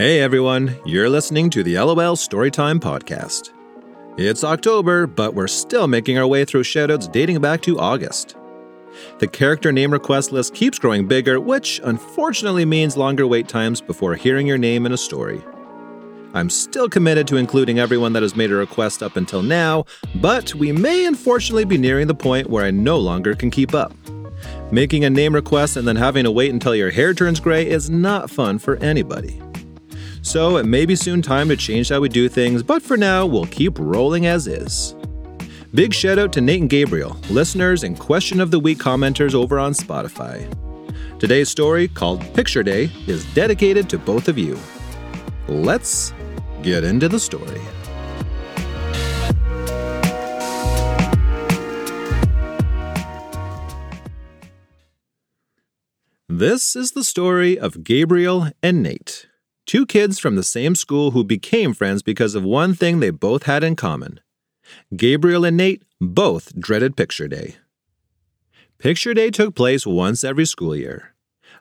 Hey everyone, you're listening to the LOL Storytime Podcast. It's October, but we're still making our way through shoutouts dating back to August. The character name request list keeps growing bigger, which unfortunately means longer wait times before hearing your name in a story. I'm still committed to including everyone that has made a request up until now, but we may unfortunately be nearing the point where I no longer can keep up. Making a name request and then having to wait until your hair turns gray is not fun for anybody. So it may be soon time to change how we do things, but for now, we'll keep rolling as is. Big shout out to Nate and Gabriel, listeners and question of the week commenters over on Spotify. Today's story, called Picture Day, is dedicated to both of you. Let's get into the story. This is the story of Gabriel and Nate, two kids from the same school who became friends because of one thing they both had in common. Gabriel and Nate both dreaded Picture Day. Picture Day took place once every school year.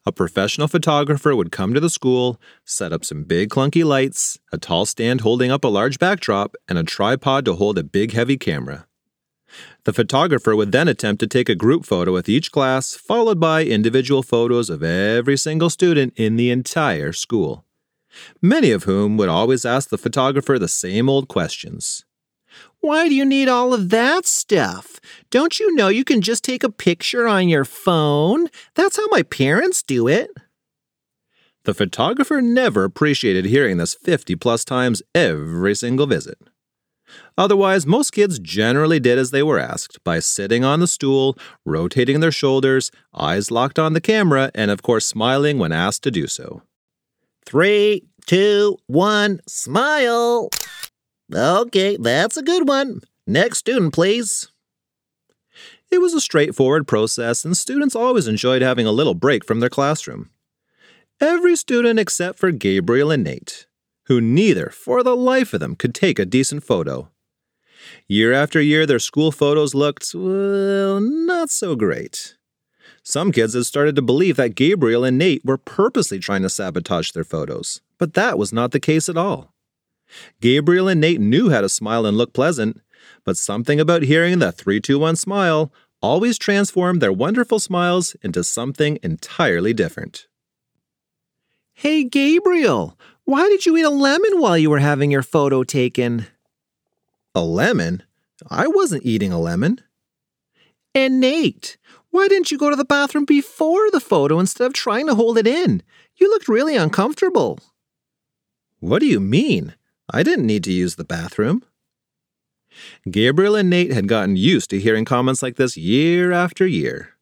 A professional photographer would come to the school, set up some big clunky lights, a tall stand holding up a large backdrop, and a tripod to hold a big heavy camera. The photographer would then attempt to take a group photo with each class, followed by individual photos of every single student in the entire school. Many of whom would always ask the photographer the same old questions. Why do you need all of that stuff? Don't you know you can just take a picture on your phone? That's how my parents do it. The photographer never appreciated hearing this 50 plus times every single visit. Otherwise, most kids generally did as they were asked by sitting on the stool, rotating their shoulders, eyes locked on the camera, and of course, smiling when asked to do so. Three, two, one, smile. Okay, that's a good one. Next student, please. It was a straightforward process, and students always enjoyed having a little break from their classroom. Every student except for Gabriel and Nate, who neither, for the life of them, could take a decent photo. Year after year, their school photos looked, well, not so great. Some kids had started to believe that Gabriel and Nate were purposely trying to sabotage their photos, but that was not the case at all. Gabriel and Nate knew how to smile and look pleasant, but something about hearing the 321 smile always transformed their wonderful smiles into something entirely different. Hey, Gabriel, why did you eat a lemon while you were having your photo taken? A lemon? I wasn't eating a lemon. And Nate, why didn't you go to the bathroom before the photo instead of trying to hold it in? You looked really uncomfortable. What do you mean? I didn't need to use the bathroom. Gabriel and Nate had gotten used to hearing comments like this year after year.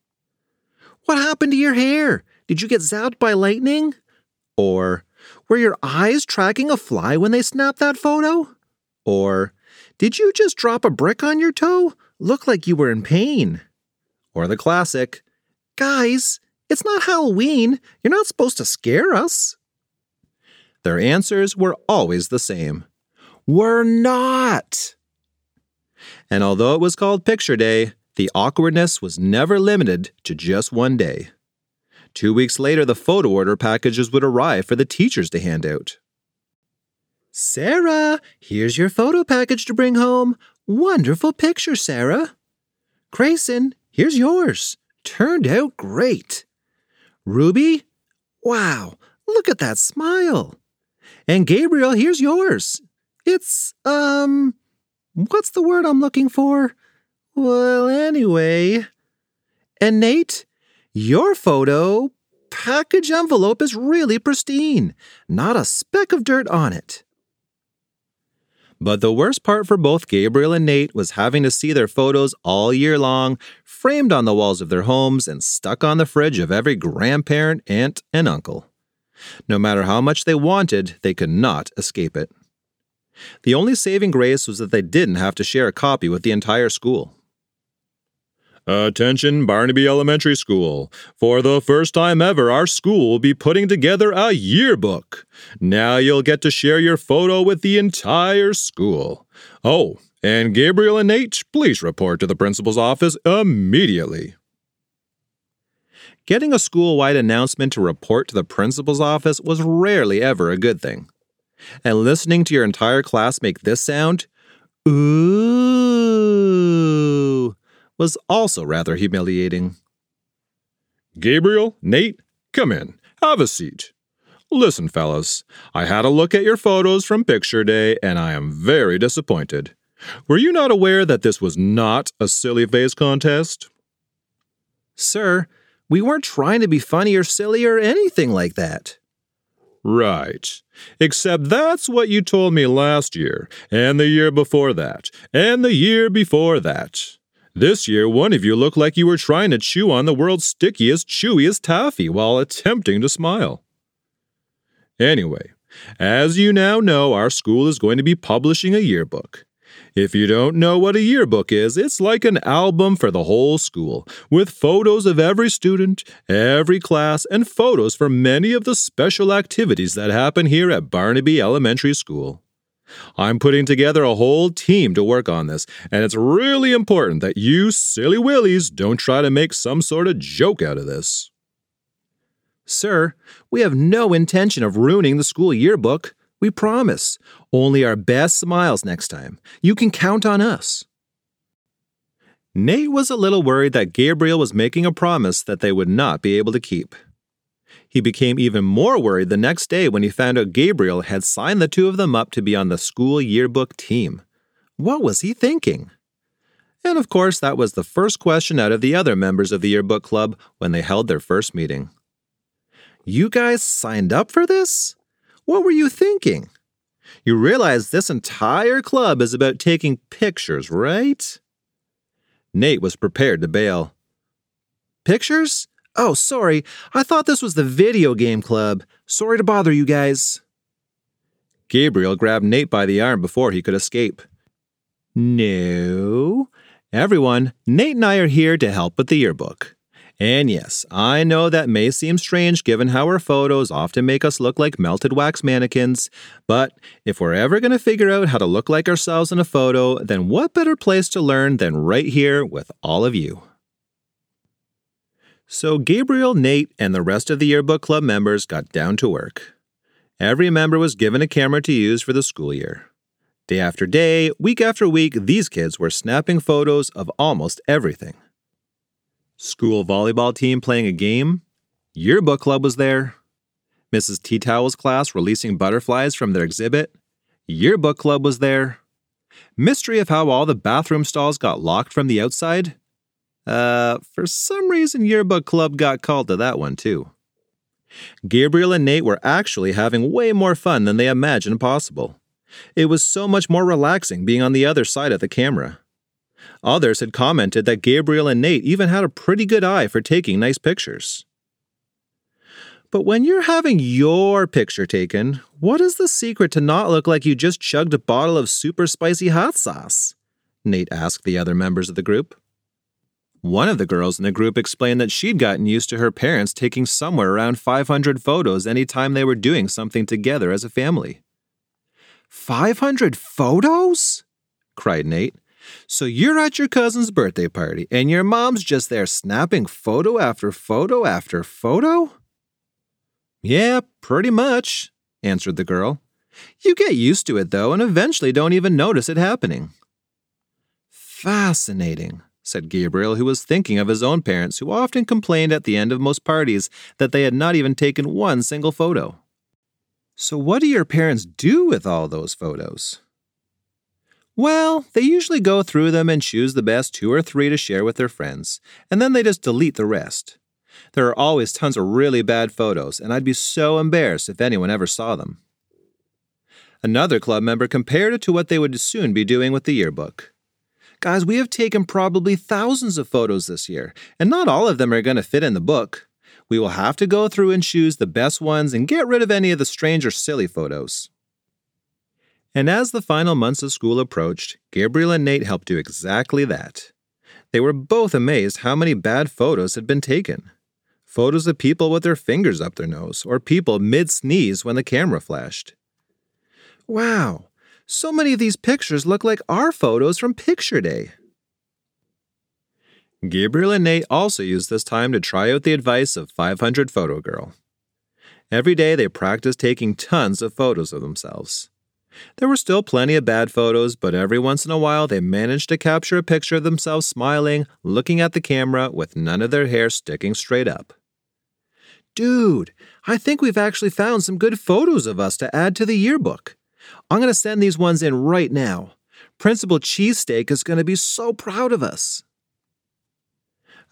What happened to your hair? Did you get zapped by lightning? Or, were your eyes tracking a fly when they snapped that photo? Or, did you just drop a brick on your toe? Looked like you were in pain. Or the classic, Guys, it's not Halloween. You're not supposed to scare us. Their answers were always the same We're not. And although it was called Picture Day, the awkwardness was never limited to just one day. Two weeks later, the photo order packages would arrive for the teachers to hand out. Sarah, here's your photo package to bring home. Wonderful picture, Sarah. Grayson, here's yours. Turned out great. Ruby, wow, look at that smile. And Gabriel, here's yours. It's, um, what's the word I'm looking for? Well, anyway. And Nate, your photo package envelope is really pristine, not a speck of dirt on it. But the worst part for both Gabriel and Nate was having to see their photos all year long, framed on the walls of their homes and stuck on the fridge of every grandparent, aunt, and uncle. No matter how much they wanted, they could not escape it. The only saving grace was that they didn't have to share a copy with the entire school. Attention, Barnaby Elementary School. For the first time ever, our school will be putting together a yearbook. Now you'll get to share your photo with the entire school. Oh, and Gabriel and Nate, please report to the principal's office immediately. Getting a school wide announcement to report to the principal's office was rarely ever a good thing. And listening to your entire class make this sound, ooh, was also rather humiliating. Gabriel, Nate, come in. Have a seat. Listen, fellas, I had a look at your photos from picture day and I am very disappointed. Were you not aware that this was not a silly face contest? Sir, we weren't trying to be funny or silly or anything like that. Right. Except that's what you told me last year, and the year before that, and the year before that. This year, one of you looked like you were trying to chew on the world's stickiest, chewiest taffy while attempting to smile. Anyway, as you now know, our school is going to be publishing a yearbook. If you don't know what a yearbook is, it's like an album for the whole school, with photos of every student, every class, and photos for many of the special activities that happen here at Barnaby Elementary School. I'm putting together a whole team to work on this, and it's really important that you silly willies don't try to make some sort of joke out of this. Sir, we have no intention of ruining the school yearbook. We promise. Only our best smiles next time. You can count on us. Nate was a little worried that Gabriel was making a promise that they would not be able to keep. He became even more worried the next day when he found out Gabriel had signed the two of them up to be on the school yearbook team. What was he thinking? And of course, that was the first question out of the other members of the yearbook club when they held their first meeting. You guys signed up for this? What were you thinking? You realize this entire club is about taking pictures, right? Nate was prepared to bail. Pictures? Oh, sorry. I thought this was the video game club. Sorry to bother you guys. Gabriel grabbed Nate by the arm before he could escape. No. Everyone, Nate and I are here to help with the yearbook. And yes, I know that may seem strange given how our photos often make us look like melted wax mannequins, but if we're ever going to figure out how to look like ourselves in a photo, then what better place to learn than right here with all of you? So Gabriel, Nate, and the rest of the Yearbook Club members got down to work. Every member was given a camera to use for the school year. Day after day, week after week, these kids were snapping photos of almost everything. School volleyball team playing a game. Yearbook club was there. Mrs. Tea Towel's class releasing butterflies from their exhibit. Yearbook club was there. Mystery of how all the bathroom stalls got locked from the outside. Uh, for some reason, Yearbook Club got called to that one too. Gabriel and Nate were actually having way more fun than they imagined possible. It was so much more relaxing being on the other side of the camera. Others had commented that Gabriel and Nate even had a pretty good eye for taking nice pictures. But when you're having your picture taken, what is the secret to not look like you just chugged a bottle of super spicy hot sauce? Nate asked the other members of the group. One of the girls in the group explained that she'd gotten used to her parents taking somewhere around 500 photos anytime they were doing something together as a family. 500 photos? cried Nate. So you're at your cousin's birthday party, and your mom's just there snapping photo after photo after photo? Yeah, pretty much, answered the girl. You get used to it, though, and eventually don't even notice it happening. Fascinating, said Gabriel, who was thinking of his own parents, who often complained at the end of most parties that they had not even taken one single photo. So, what do your parents do with all those photos? Well, they usually go through them and choose the best two or three to share with their friends, and then they just delete the rest. There are always tons of really bad photos, and I'd be so embarrassed if anyone ever saw them. Another club member compared it to what they would soon be doing with the yearbook. Guys, we have taken probably thousands of photos this year, and not all of them are going to fit in the book. We will have to go through and choose the best ones and get rid of any of the strange or silly photos. And as the final months of school approached, Gabriel and Nate helped do exactly that. They were both amazed how many bad photos had been taken. Photos of people with their fingers up their nose, or people mid sneeze when the camera flashed. Wow, so many of these pictures look like our photos from Picture Day. Gabriel and Nate also used this time to try out the advice of 500 Photo Girl. Every day they practiced taking tons of photos of themselves. There were still plenty of bad photos, but every once in a while they managed to capture a picture of themselves smiling, looking at the camera with none of their hair sticking straight up. Dude, I think we've actually found some good photos of us to add to the yearbook. I'm going to send these ones in right now. Principal Cheesesteak is going to be so proud of us.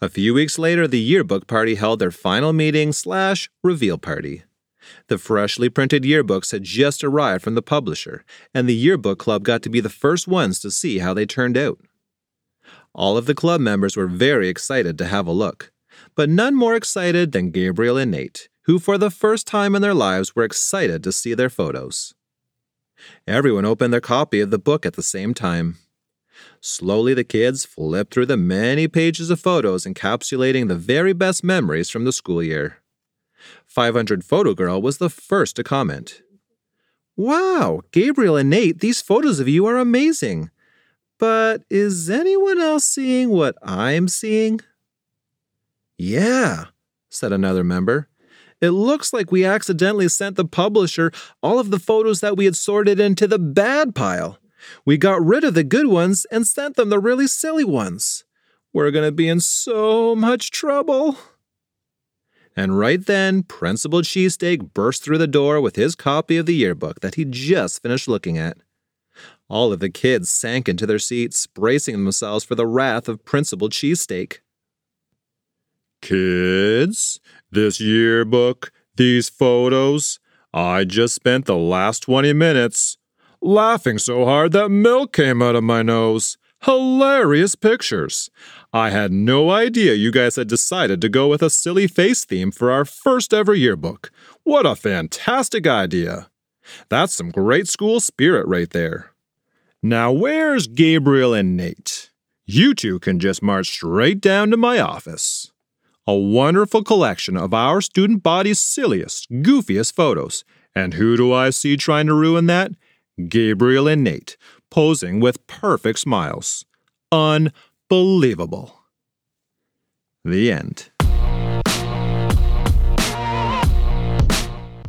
A few weeks later, the yearbook party held their final meeting slash reveal party. The freshly printed yearbooks had just arrived from the publisher, and the yearbook club got to be the first ones to see how they turned out. All of the club members were very excited to have a look, but none more excited than Gabriel and Nate, who for the first time in their lives were excited to see their photos. Everyone opened their copy of the book at the same time. Slowly, the kids flipped through the many pages of photos encapsulating the very best memories from the school year. 500 Photo Girl was the first to comment. Wow, Gabriel and Nate, these photos of you are amazing. But is anyone else seeing what I'm seeing? Yeah, said another member. It looks like we accidentally sent the publisher all of the photos that we had sorted into the bad pile. We got rid of the good ones and sent them the really silly ones. We're going to be in so much trouble. And right then, Principal Cheesesteak burst through the door with his copy of the yearbook that he just finished looking at. All of the kids sank into their seats, bracing themselves for the wrath of Principal Cheesesteak. Kids, this yearbook, these photos, I just spent the last 20 minutes laughing so hard that milk came out of my nose. Hilarious pictures. I had no idea you guys had decided to go with a silly face theme for our first ever yearbook. What a fantastic idea! That's some great school spirit right there. Now, where's Gabriel and Nate? You two can just march straight down to my office. A wonderful collection of our student body's silliest, goofiest photos. And who do I see trying to ruin that? Gabriel and Nate, posing with perfect smiles. Unbelievable. The end.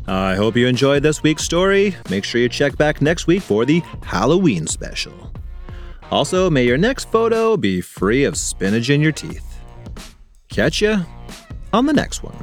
I hope you enjoyed this week's story. Make sure you check back next week for the Halloween special. Also, may your next photo be free of spinach in your teeth. Catch ya on the next one.